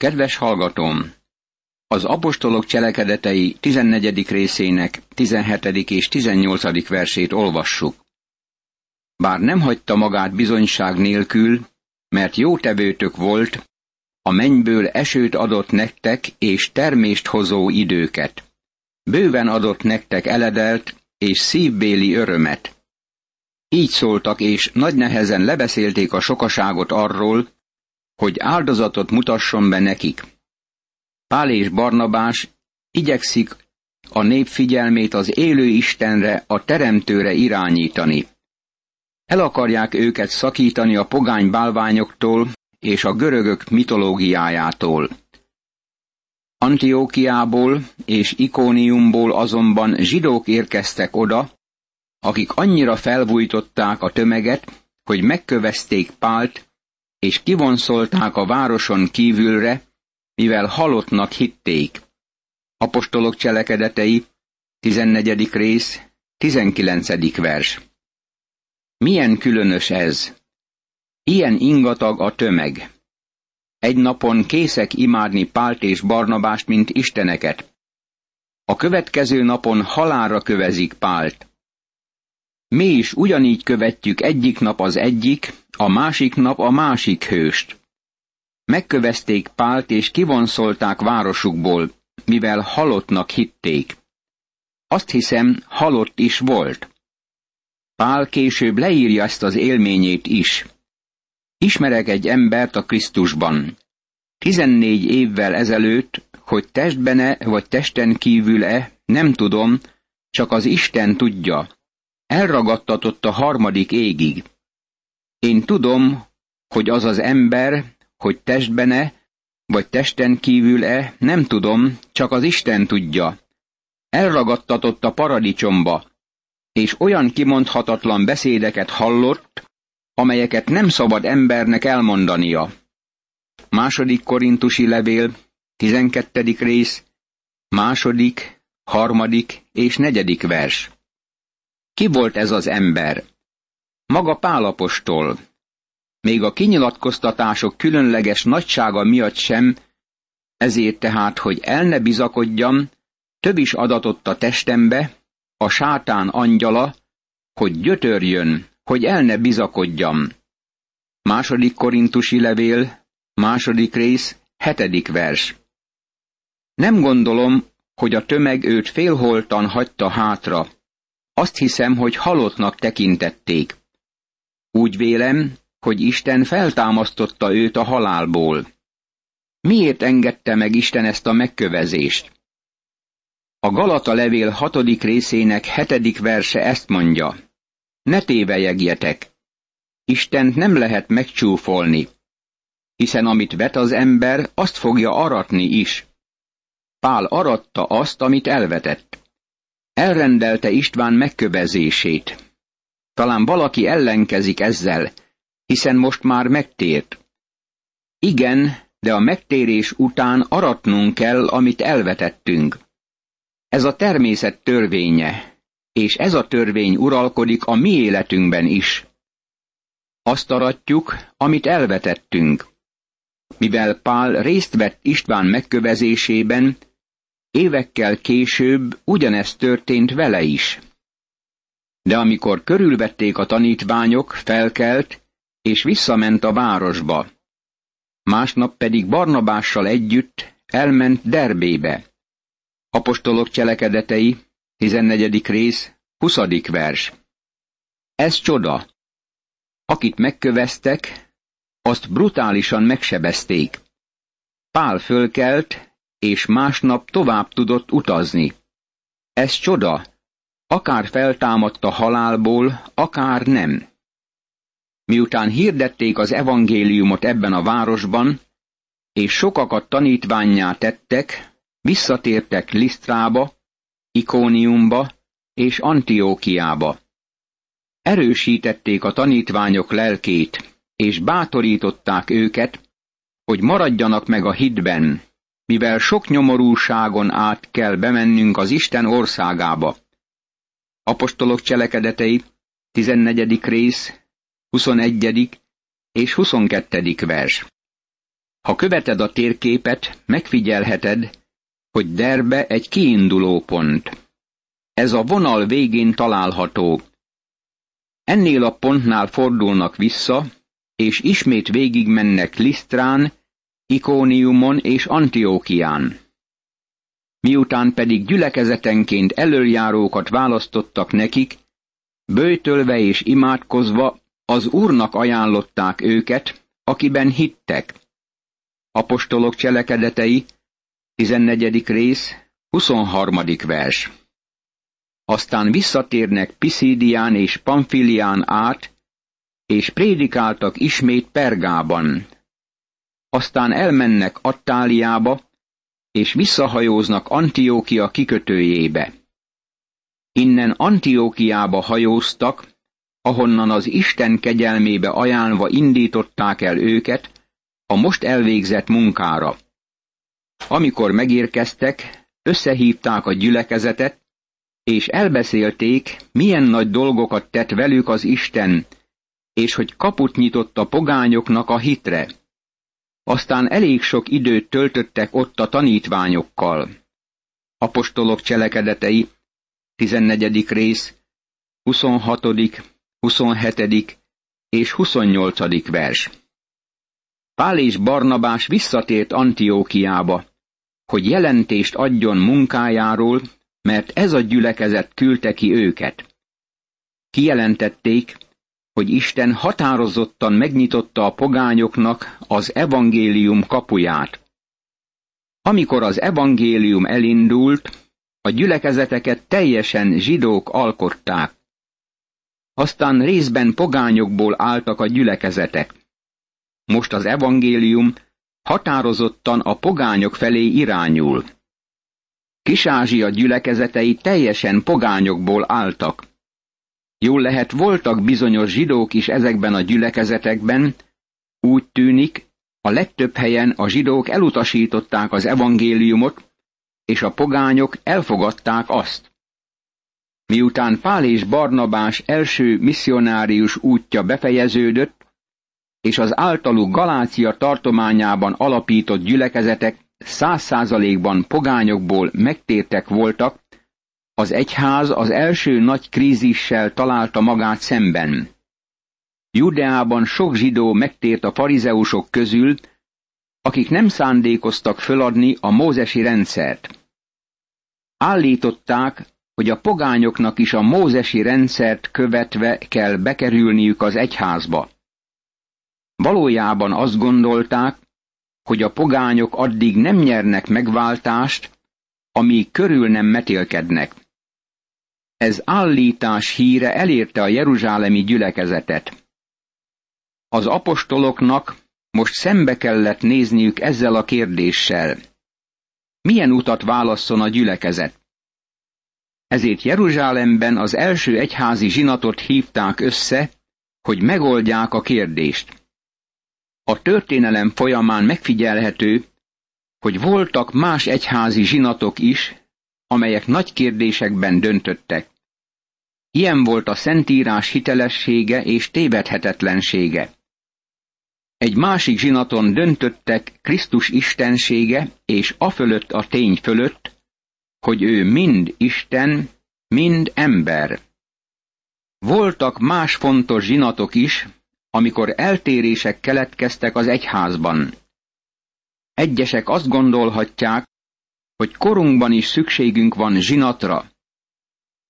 Kedves hallgatóm! Az apostolok cselekedetei 14. részének 17. és 18. versét olvassuk. Bár nem hagyta magát bizonyság nélkül, mert jó tevőtök volt, a mennyből esőt adott nektek és termést hozó időket. Bőven adott nektek eledelt és szívbéli örömet. Így szóltak, és nagy nehezen lebeszélték a sokaságot arról, hogy áldozatot mutasson be nekik. Pál és Barnabás igyekszik a nép figyelmét az élő Istenre, a Teremtőre irányítani. El akarják őket szakítani a pogány bálványoktól és a görögök mitológiájától. Antiókiából és Ikóniumból azonban zsidók érkeztek oda, akik annyira felvújtották a tömeget, hogy megkövezték Pált, és kivonszolták a városon kívülre, mivel halottnak hitték. Apostolok cselekedetei, 14. rész, 19. vers. Milyen különös ez! Ilyen ingatag a tömeg. Egy napon készek imádni Pált és Barnabást, mint isteneket. A következő napon halálra kövezik Pált. Mi is ugyanígy követjük egyik nap az egyik, a másik nap a másik hőst. Megkövezték Pált és kivonszolták városukból, mivel halottnak hitték. Azt hiszem, halott is volt. Pál később leírja ezt az élményét is. Ismerek egy embert a Krisztusban. Tizennégy évvel ezelőtt, hogy testbene vagy testen kívül-e, nem tudom, csak az Isten tudja. Elragadtatott a harmadik égig. Én tudom, hogy az az ember, hogy testbene, vagy testen kívül-e, nem tudom, csak az Isten tudja. Elragadtatott a paradicsomba, és olyan kimondhatatlan beszédeket hallott, amelyeket nem szabad embernek elmondania. Második korintusi levél, 12. rész, második, harmadik és negyedik vers. Ki volt ez az ember? Maga Pálapostól. Még a kinyilatkoztatások különleges nagysága miatt sem, ezért tehát, hogy el ne bizakodjam, több is adatott a testembe, a sátán angyala, hogy gyötörjön, hogy el ne bizakodjam. Második korintusi levél, második rész, hetedik vers. Nem gondolom, hogy a tömeg őt félholtan hagyta hátra. Azt hiszem, hogy halottnak tekintették. Úgy vélem, hogy Isten feltámasztotta őt a halálból. Miért engedte meg Isten ezt a megkövezést? A Galata levél hatodik részének hetedik verse ezt mondja. Ne tévejegjetek! Istent nem lehet megcsúfolni, hiszen amit vet az ember, azt fogja aratni is. Pál aratta azt, amit elvetett. Elrendelte István megkövezését. Talán valaki ellenkezik ezzel, hiszen most már megtért. Igen, de a megtérés után aratnunk kell, amit elvetettünk. Ez a természet törvénye, és ez a törvény uralkodik a mi életünkben is. Azt aratjuk, amit elvetettünk. Mivel Pál részt vett István megkövezésében, évekkel később ugyanezt történt vele is. De amikor körülvették a tanítványok, felkelt, és visszament a városba. Másnap pedig Barnabással együtt elment Derbébe. Apostolok cselekedetei, 14. rész, 20. vers. Ez csoda. Akit megköveztek, azt brutálisan megsebezték. Pál fölkelt, és másnap tovább tudott utazni. Ez csoda, akár feltámadt a halálból, akár nem. Miután hirdették az evangéliumot ebben a városban, és sokakat tanítványá tettek, visszatértek Lisztrába, Ikóniumba és Antiókiába. Erősítették a tanítványok lelkét, és bátorították őket, hogy maradjanak meg a hitben, mivel sok nyomorúságon át kell bemennünk az Isten országába. Apostolok cselekedetei, 14. rész, 21. és 22. vers. Ha követed a térképet, megfigyelheted, hogy Derbe egy kiinduló pont. Ez a vonal végén található. Ennél a pontnál fordulnak vissza, és ismét végigmennek Lisztrán, Ikóniumon és Antiókián. Miután pedig gyülekezetenként előjárókat választottak nekik, bőtölve és imádkozva az Úrnak ajánlották őket, akiben hittek. Apostolok cselekedetei, 14. rész, 23. vers. Aztán visszatérnek Piszidián és Pamfilián át, és prédikáltak ismét Pergában. Aztán elmennek Attáliába, és visszahajóznak Antiókia kikötőjébe. Innen Antiókiába hajóztak, ahonnan az Isten kegyelmébe ajánlva indították el őket a most elvégzett munkára. Amikor megérkeztek, összehívták a gyülekezetet, és elbeszélték, milyen nagy dolgokat tett velük az Isten, és hogy kaput nyitott a pogányoknak a hitre. Aztán elég sok időt töltöttek ott a tanítványokkal. Apostolok cselekedetei, 14. rész, 26., 27. és 28. vers. Pál és Barnabás visszatért Antiókiába, hogy jelentést adjon munkájáról, mert ez a gyülekezet küldte ki őket. Kijelentették, hogy Isten határozottan megnyitotta a pogányoknak az evangélium kapuját. Amikor az evangélium elindult, a gyülekezeteket teljesen zsidók alkották. Aztán részben pogányokból álltak a gyülekezetek. Most az evangélium határozottan a pogányok felé irányul. Kis-Ázsia gyülekezetei teljesen pogányokból álltak. Jól lehet, voltak bizonyos zsidók is ezekben a gyülekezetekben, úgy tűnik, a legtöbb helyen a zsidók elutasították az evangéliumot, és a pogányok elfogadták azt. Miután Pál és Barnabás első misszionárius útja befejeződött, és az általuk Galácia tartományában alapított gyülekezetek száz százalékban pogányokból megtértek voltak, az egyház az első nagy krízissel találta magát szemben. Judeában sok zsidó megtért a farizeusok közül, akik nem szándékoztak föladni a mózesi rendszert. Állították, hogy a pogányoknak is a mózesi rendszert követve kell bekerülniük az egyházba. Valójában azt gondolták, hogy a pogányok addig nem nyernek megváltást, amíg körül nem metélkednek. Ez állítás híre elérte a jeruzsálemi gyülekezetet. Az apostoloknak most szembe kellett nézniük ezzel a kérdéssel. Milyen utat válasszon a gyülekezet? Ezért Jeruzsálemben az első egyházi zsinatot hívták össze, hogy megoldják a kérdést. A történelem folyamán megfigyelhető, hogy voltak más egyházi zsinatok is, amelyek nagy kérdésekben döntöttek. Ilyen volt a Szentírás hitelessége és tévedhetetlensége. Egy másik zsinaton döntöttek Krisztus istensége és afölött a tény fölött, hogy ő mind Isten, mind ember. Voltak más fontos zsinatok is, amikor eltérések keletkeztek az egyházban. Egyesek azt gondolhatják, hogy korunkban is szükségünk van zsinatra.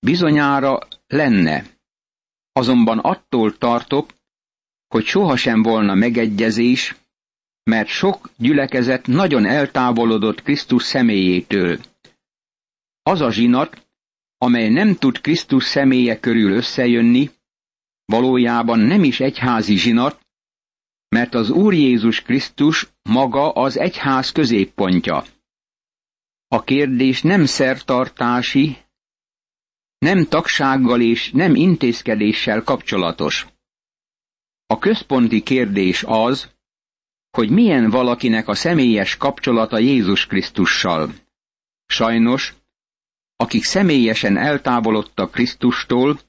Bizonyára lenne. Azonban attól tartok, hogy sohasem volna megegyezés, mert sok gyülekezet nagyon eltávolodott Krisztus személyétől. Az a zsinat, amely nem tud Krisztus személye körül összejönni, valójában nem is egyházi zsinat, mert az Úr Jézus Krisztus maga az egyház középpontja. A kérdés nem szertartási, nem tagsággal és nem intézkedéssel kapcsolatos. A központi kérdés az, hogy milyen valakinek a személyes kapcsolata Jézus Krisztussal. Sajnos, akik személyesen eltávolodtak Krisztustól,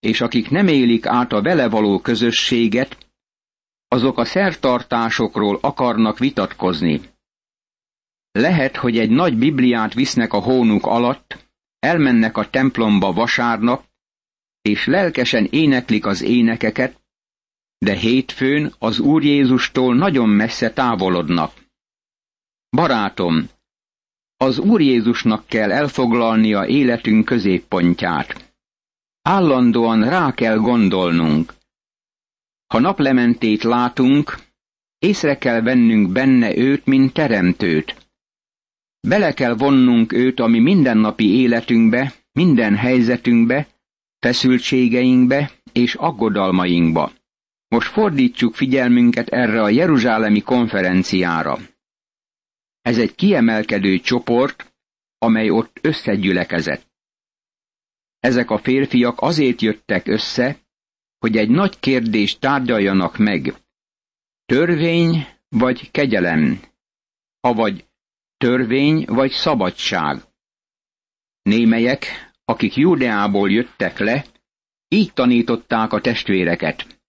és akik nem élik át a vele való közösséget, azok a szertartásokról akarnak vitatkozni. Lehet, hogy egy nagy Bibliát visznek a hónuk alatt, elmennek a templomba vasárnap, és lelkesen éneklik az énekeket, de hétfőn az Úr Jézustól nagyon messze távolodnak. Barátom, az Úr Jézusnak kell elfoglalnia életünk középpontját. Állandóan rá kell gondolnunk. Ha naplementét látunk, észre kell vennünk benne őt, mint teremtőt. Bele kell vonnunk őt a mi mindennapi életünkbe, minden helyzetünkbe, feszültségeinkbe és aggodalmainkba. Most fordítsuk figyelmünket erre a Jeruzsálemi konferenciára. Ez egy kiemelkedő csoport, amely ott összegyülekezett. Ezek a férfiak azért jöttek össze, hogy egy nagy kérdést tárgyaljanak meg. Törvény vagy kegyelem, avagy törvény vagy szabadság. Némelyek, akik Júdeából jöttek le, így tanították a testvéreket.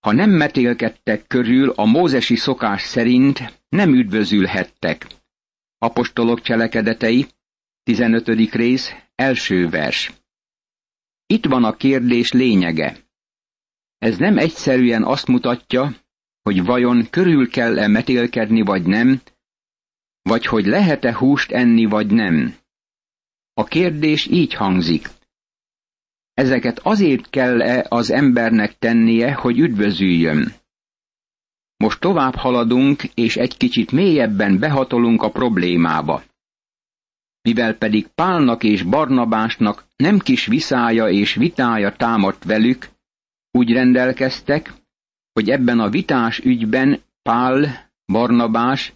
Ha nem metélkedtek körül a mózesi szokás szerint, nem üdvözülhettek. Apostolok cselekedetei, 15. rész, első vers. Itt van a kérdés lényege. Ez nem egyszerűen azt mutatja, hogy vajon körül kell-e metélkedni vagy nem, vagy hogy lehet-e húst enni vagy nem. A kérdés így hangzik. Ezeket azért kell-e az embernek tennie, hogy üdvözüljön? Most tovább haladunk, és egy kicsit mélyebben behatolunk a problémába. Mivel pedig Pálnak és Barnabásnak nem kis viszája és vitája támadt velük, úgy rendelkeztek, hogy ebben a vitás ügyben Pál, Barnabás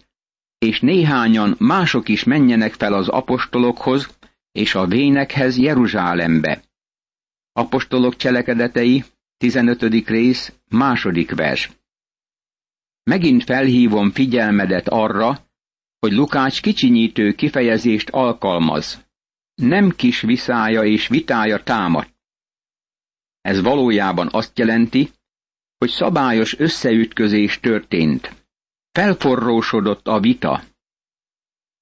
és néhányan mások is menjenek fel az apostolokhoz és a vénekhez Jeruzsálembe. Apostolok cselekedetei, 15. rész, második vers. Megint felhívom figyelmedet arra, hogy Lukács kicsinyítő kifejezést alkalmaz. Nem kis viszája és vitája támad. Ez valójában azt jelenti, hogy szabályos összeütközés történt. Felforrósodott a vita.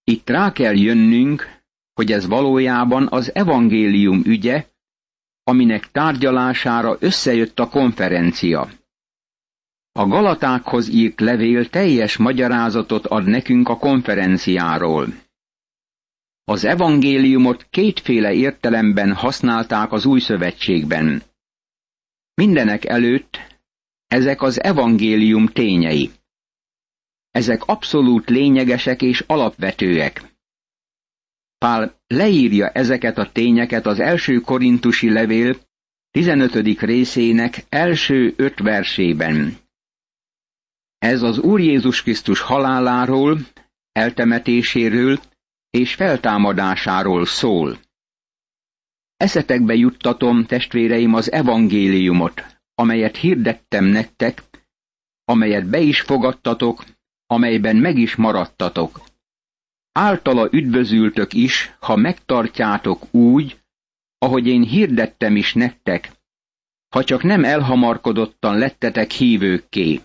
Itt rá kell jönnünk, hogy ez valójában az evangélium ügye, aminek tárgyalására összejött a konferencia. A Galatákhoz írt levél teljes magyarázatot ad nekünk a konferenciáról. Az evangéliumot kétféle értelemben használták az új szövetségben. Mindenek előtt ezek az evangélium tényei. Ezek abszolút lényegesek és alapvetőek. Pál leírja ezeket a tényeket az első korintusi levél 15. részének első öt versében. Ez az Úr Jézus Krisztus haláláról, eltemetéséről és feltámadásáról szól. Eszetekbe juttatom, testvéreim, az evangéliumot, amelyet hirdettem nektek, amelyet be is fogadtatok, amelyben meg is maradtatok. Általa üdvözültök is, ha megtartjátok úgy, ahogy én hirdettem is nektek, ha csak nem elhamarkodottan lettetek hívőkké.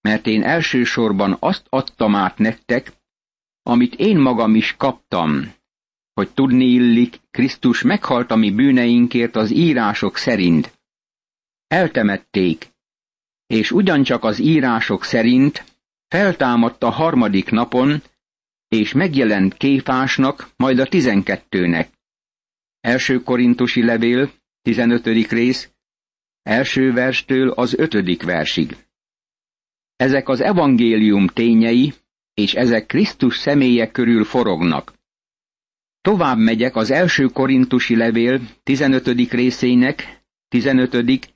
Mert én elsősorban azt adtam át nektek, amit én magam is kaptam, hogy tudni illik, Krisztus meghalt a mi bűneinkért az írások szerint. Eltemették, és ugyancsak az írások szerint feltámadt a harmadik napon, és megjelent Kéfásnak, majd a tizenkettőnek. Első korintusi levél, 15. rész, első verstől az ötödik versig. Ezek az evangélium tényei, és ezek Krisztus személye körül forognak. Tovább megyek az első korintusi levél 15. részének 15.,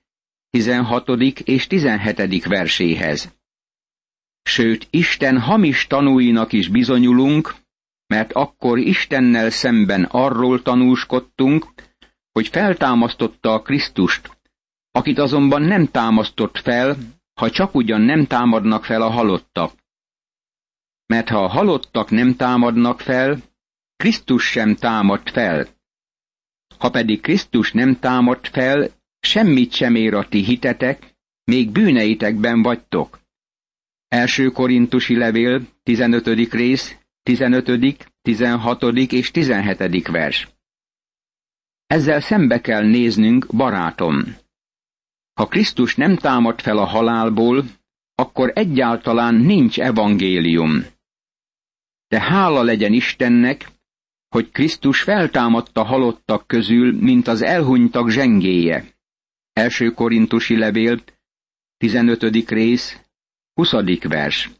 16. és 17. verséhez. Sőt, Isten hamis tanúinak is bizonyulunk, mert akkor Istennel szemben arról tanúskodtunk, hogy feltámasztotta a Krisztust, akit azonban nem támasztott fel, ha csak ugyan nem támadnak fel a halottak. Mert ha a halottak nem támadnak fel, Krisztus sem támad fel. Ha pedig Krisztus nem támad fel, semmit sem ér a ti hitetek, még bűneitekben vagytok. Első korintusi levél, 15. rész, 15., 16. és 17. vers. Ezzel szembe kell néznünk, barátom. Ha Krisztus nem támad fel a halálból, akkor egyáltalán nincs evangélium. De hála legyen Istennek, hogy Krisztus feltámadta halottak közül, mint az elhunytak zsengéje. Első korintusi levél, 15. rész, 20. vers.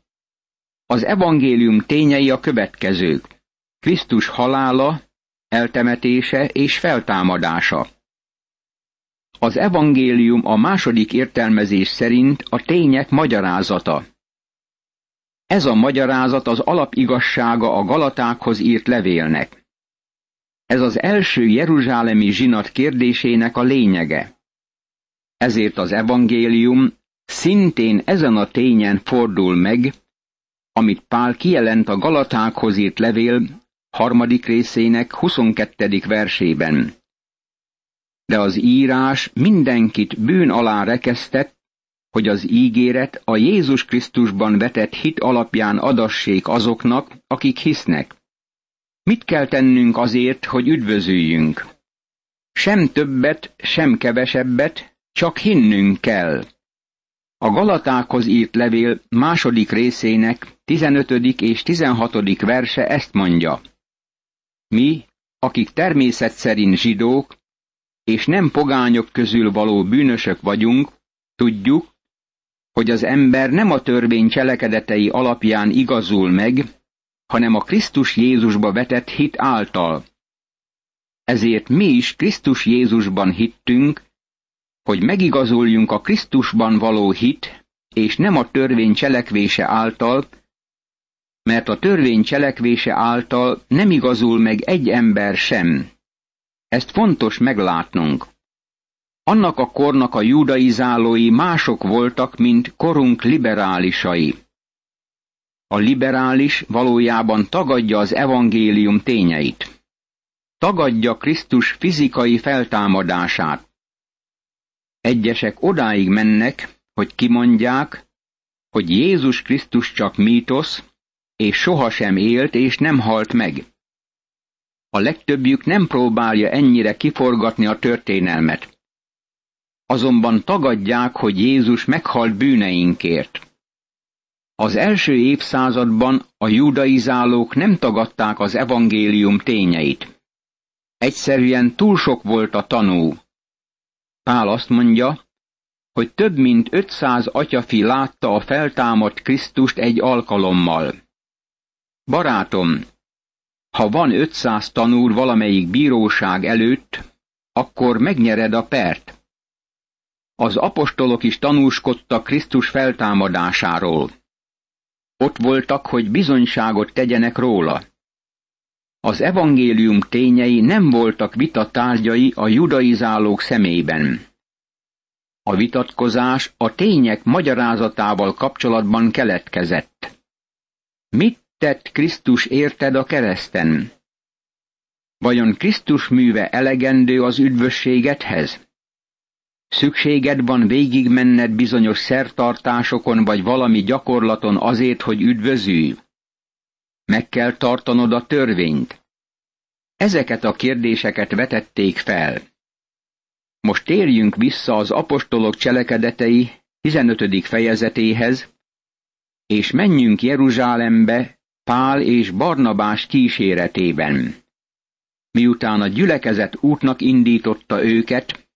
Az evangélium tényei a következők. Krisztus halála, eltemetése és feltámadása. Az evangélium a második értelmezés szerint a tények magyarázata. Ez a magyarázat az alapigazsága a Galatákhoz írt levélnek. Ez az első jeruzsálemi zsinat kérdésének a lényege. Ezért az evangélium szintén ezen a tényen fordul meg, amit Pál kijelent a Galatákhoz írt levél harmadik részének 22. versében. De az írás mindenkit bűn alá rekesztett, hogy az ígéret a Jézus Krisztusban vetett hit alapján adassék azoknak, akik hisznek. Mit kell tennünk azért, hogy üdvözüljünk? Sem többet, sem kevesebbet, csak hinnünk kell. A Galatákhoz írt levél második részének 15. és 16. verse ezt mondja. Mi, akik természet szerint zsidók, és nem pogányok közül való bűnösök vagyunk, tudjuk, hogy az ember nem a törvény cselekedetei alapján igazul meg, hanem a Krisztus Jézusba vetett hit által. Ezért mi is Krisztus Jézusban hittünk, hogy megigazuljunk a Krisztusban való hit, és nem a törvény cselekvése által, mert a törvény cselekvése által nem igazul meg egy ember sem. Ezt fontos meglátnunk. Annak a kornak a judaizálói mások voltak, mint korunk liberálisai. A liberális valójában tagadja az evangélium tényeit. Tagadja Krisztus fizikai feltámadását. Egyesek odáig mennek, hogy kimondják, hogy Jézus Krisztus csak mítosz, és sohasem élt és nem halt meg. A legtöbbjük nem próbálja ennyire kiforgatni a történelmet. Azonban tagadják, hogy Jézus meghalt bűneinkért. Az első évszázadban a judaizálók nem tagadták az evangélium tényeit. Egyszerűen túl sok volt a tanú. Pál azt mondja, hogy több mint 500 atyafi látta a feltámadt Krisztust egy alkalommal. Barátom, ha van 500 tanúr valamelyik bíróság előtt, akkor megnyered a pert. Az apostolok is tanúskodtak Krisztus feltámadásáról. Ott voltak, hogy bizonyságot tegyenek róla. Az evangélium tényei nem voltak vita tárgyai a judaizálók szemében. A vitatkozás a tények magyarázatával kapcsolatban keletkezett. Mit tett Krisztus érted a kereszten? Vajon Krisztus műve elegendő az üdvösségedhez? Szükséged van végigmenned bizonyos szertartásokon vagy valami gyakorlaton azért, hogy üdvözülj? Meg kell tartanod a törvényt? Ezeket a kérdéseket vetették fel. Most térjünk vissza az apostolok cselekedetei 15. fejezetéhez, és menjünk Jeruzsálembe Pál és Barnabás kíséretében. Miután a gyülekezet útnak indította őket,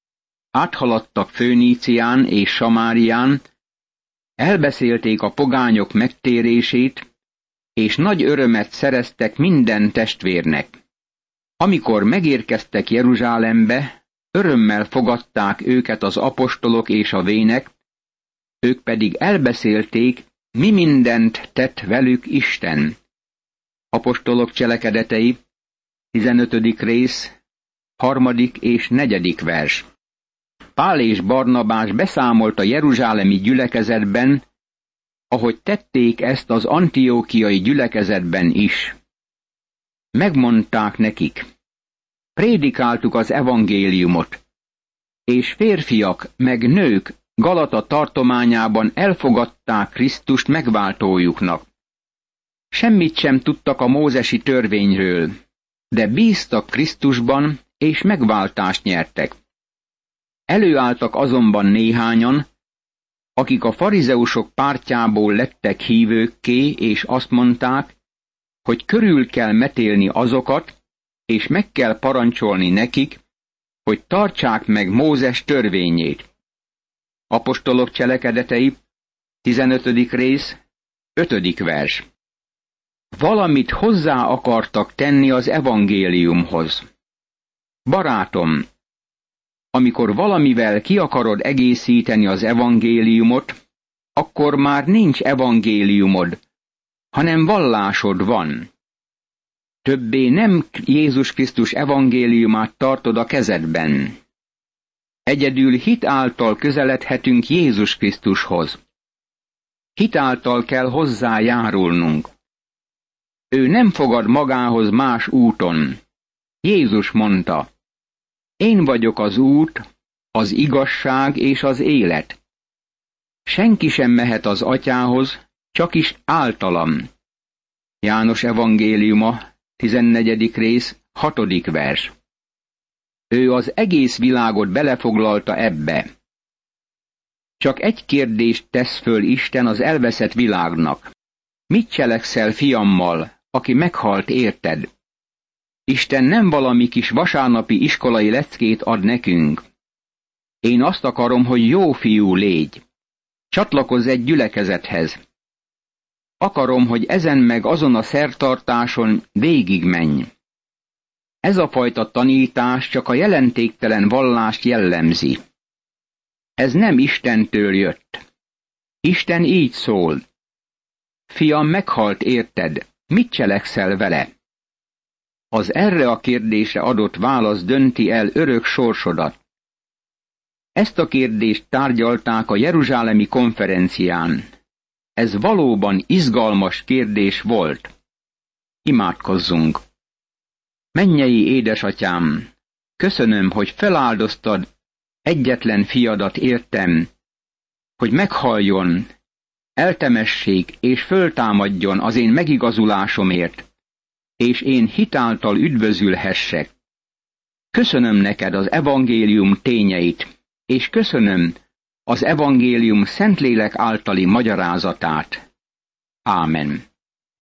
áthaladtak Főnícián és Samárián, elbeszélték a pogányok megtérését, és nagy örömet szereztek minden testvérnek. Amikor megérkeztek Jeruzsálembe, örömmel fogadták őket az apostolok és a vének, ők pedig elbeszélték, mi mindent tett velük Isten. Apostolok cselekedetei, 15. rész, harmadik és negyedik vers. Pál és Barnabás beszámolt a jeruzsálemi gyülekezetben, ahogy tették ezt az antiókiai gyülekezetben is. Megmondták nekik, prédikáltuk az evangéliumot, és férfiak meg nők Galata tartományában elfogadták Krisztust megváltójuknak. Semmit sem tudtak a mózesi törvényről, de bíztak Krisztusban, és megváltást nyertek. Előálltak azonban néhányan, akik a farizeusok pártjából lettek hívőkké, és azt mondták, hogy körül kell metélni azokat, és meg kell parancsolni nekik, hogy tartsák meg Mózes törvényét. Apostolok cselekedetei, 15. rész, 5. vers. Valamit hozzá akartak tenni az evangéliumhoz. Barátom, amikor valamivel ki akarod egészíteni az evangéliumot, akkor már nincs evangéliumod, hanem vallásod van. Többé nem Jézus Krisztus evangéliumát tartod a kezedben. Egyedül hit által közeledhetünk Jézus Krisztushoz. Hit által kell hozzájárulnunk. Ő nem fogad magához más úton. Jézus mondta, én vagyok az út, az igazság és az élet. Senki sem mehet az atyához, csak is általam. János evangéliuma, 14. rész, 6. vers. Ő az egész világot belefoglalta ebbe. Csak egy kérdést tesz föl Isten az elveszett világnak. Mit cselekszel fiammal, aki meghalt érted? Isten nem valami kis vasárnapi iskolai leckét ad nekünk. Én azt akarom, hogy jó fiú légy. Csatlakozz egy gyülekezethez. Akarom, hogy ezen meg azon a szertartáson végig menj. Ez a fajta tanítás csak a jelentéktelen vallást jellemzi. Ez nem Istentől jött. Isten így szól. Fiam meghalt érted, mit cselekszel vele? Az erre a kérdésre adott válasz dönti el örök sorsodat. Ezt a kérdést tárgyalták a Jeruzsálemi konferencián. Ez valóban izgalmas kérdés volt. Imádkozzunk! Mennyei édesatyám, köszönöm, hogy feláldoztad egyetlen fiadat értem, hogy meghalljon, eltemessék és föltámadjon az én megigazulásomért, és én hitáltal üdvözülhessek. Köszönöm neked az evangélium tényeit, és köszönöm az evangélium Szentlélek általi magyarázatát. Ámen.